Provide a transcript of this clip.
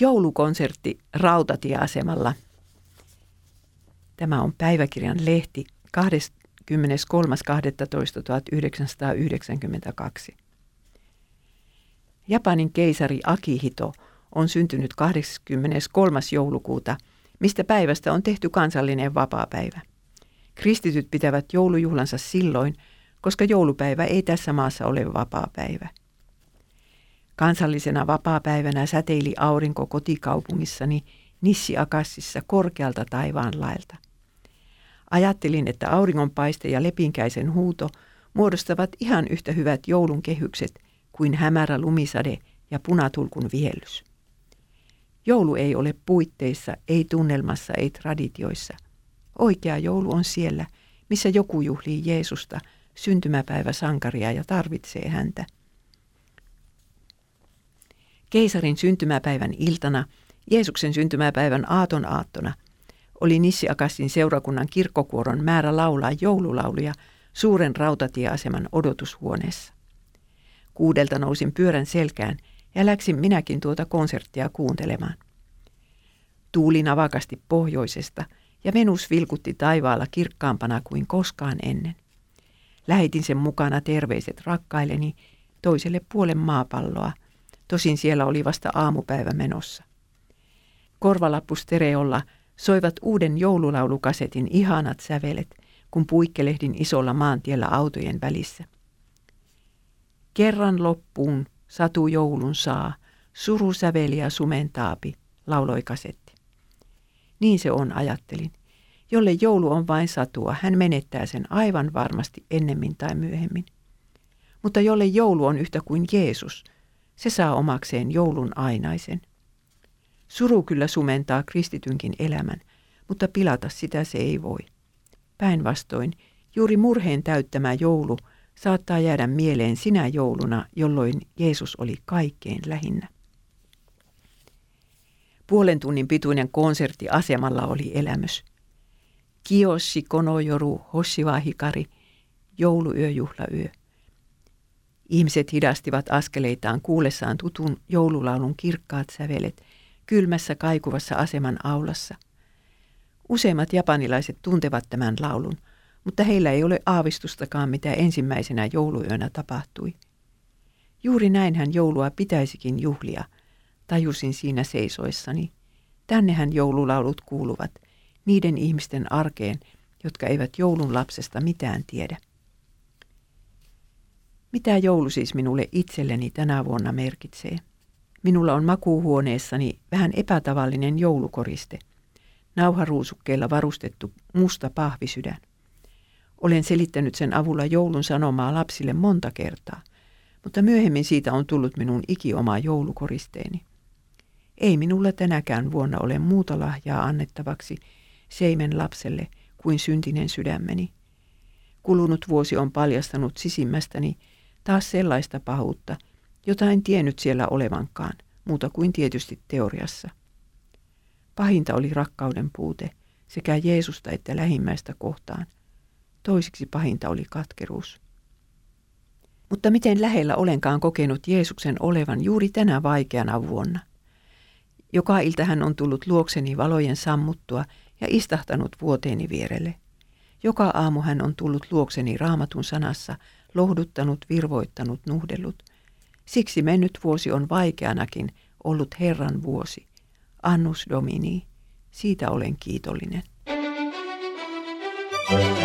Joulukonsertti Rautatieasemalla. Tämä on päiväkirjan lehti 23.12.1992. Japanin keisari Akihito on syntynyt 23. joulukuuta, mistä päivästä on tehty kansallinen vapaapäivä. Kristityt pitävät joulujuhlansa silloin, koska joulupäivä ei tässä maassa ole vapaapäivä. Kansallisena vapaapäivänä säteili aurinko kotikaupungissani Nissiakassissa korkealta taivaanlaelta. Ajattelin, että auringonpaiste ja lepinkäisen huuto muodostavat ihan yhtä hyvät joulun kehykset kuin hämärä lumisade ja punatulkun viellys. Joulu ei ole puitteissa, ei tunnelmassa, ei traditioissa. Oikea joulu on siellä, missä joku juhlii Jeesusta, syntymäpäivä sankaria ja tarvitsee häntä. Keisarin syntymäpäivän iltana, Jeesuksen syntymäpäivän aaton aattona, oli Nissiakassin seurakunnan kirkkokuoron määrä laulaa joululauluja suuren rautatieaseman odotushuoneessa. Kuudelta nousin pyörän selkään ja läksin minäkin tuota konserttia kuuntelemaan. Tuuli navakasti pohjoisesta ja Venus vilkutti taivaalla kirkkaampana kuin koskaan ennen. Lähetin sen mukana terveiset rakkaileni toiselle puolen maapalloa, tosin siellä oli vasta aamupäivä menossa. Korvalappustereolla soivat uuden joululaulukasetin ihanat sävelet, kun puikkelehdin isolla maantiellä autojen välissä. Kerran loppuun satu joulun saa, suru säveli ja sumentaapi, lauloi kasetti. Niin se on, ajattelin. Jolle joulu on vain satua, hän menettää sen aivan varmasti ennemmin tai myöhemmin. Mutta jolle joulu on yhtä kuin Jeesus, se saa omakseen joulun ainaisen. Suru kyllä sumentaa kristitynkin elämän, mutta pilata sitä se ei voi. Päinvastoin, juuri murheen täyttämä joulu saattaa jäädä mieleen sinä jouluna, jolloin Jeesus oli kaikkein lähinnä. Puolen tunnin pituinen konsertti asemalla oli elämys. Kiossi Konojoru Hossiva Hikari, jouluyöjuhlayö. Ihmiset hidastivat askeleitaan kuullessaan tutun joululaulun kirkkaat sävelet kylmässä kaikuvassa aseman aulassa. Useimmat japanilaiset tuntevat tämän laulun, mutta heillä ei ole aavistustakaan, mitä ensimmäisenä jouluyönä tapahtui. Juuri näinhän joulua pitäisikin juhlia, tajusin siinä seisoissani. Tännehän joululaulut kuuluvat, niiden ihmisten arkeen, jotka eivät joulun lapsesta mitään tiedä. Mitä joulu siis minulle itselleni tänä vuonna merkitsee? Minulla on makuuhuoneessani vähän epätavallinen joulukoriste. Nauharuusukkeella varustettu musta pahvisydän. Olen selittänyt sen avulla joulun sanomaa lapsille monta kertaa, mutta myöhemmin siitä on tullut minun ikioma joulukoristeeni. Ei minulla tänäkään vuonna ole muuta lahjaa annettavaksi seimen lapselle kuin syntinen sydämeni. Kulunut vuosi on paljastanut sisimmästäni taas sellaista pahuutta, jota en tiennyt siellä olevankaan, muuta kuin tietysti teoriassa. Pahinta oli rakkauden puute sekä Jeesusta että lähimmäistä kohtaan. Toisiksi pahinta oli katkeruus. Mutta miten lähellä olenkaan kokenut Jeesuksen olevan juuri tänä vaikeana vuonna? Joka ilta hän on tullut luokseni valojen sammuttua ja istahtanut vuoteeni vierelle. Joka aamu hän on tullut luokseni raamatun sanassa lohduttanut, virvoittanut, nuhdellut. Siksi mennyt vuosi on vaikeanakin ollut Herran vuosi. Annus Domini, siitä olen kiitollinen. thank you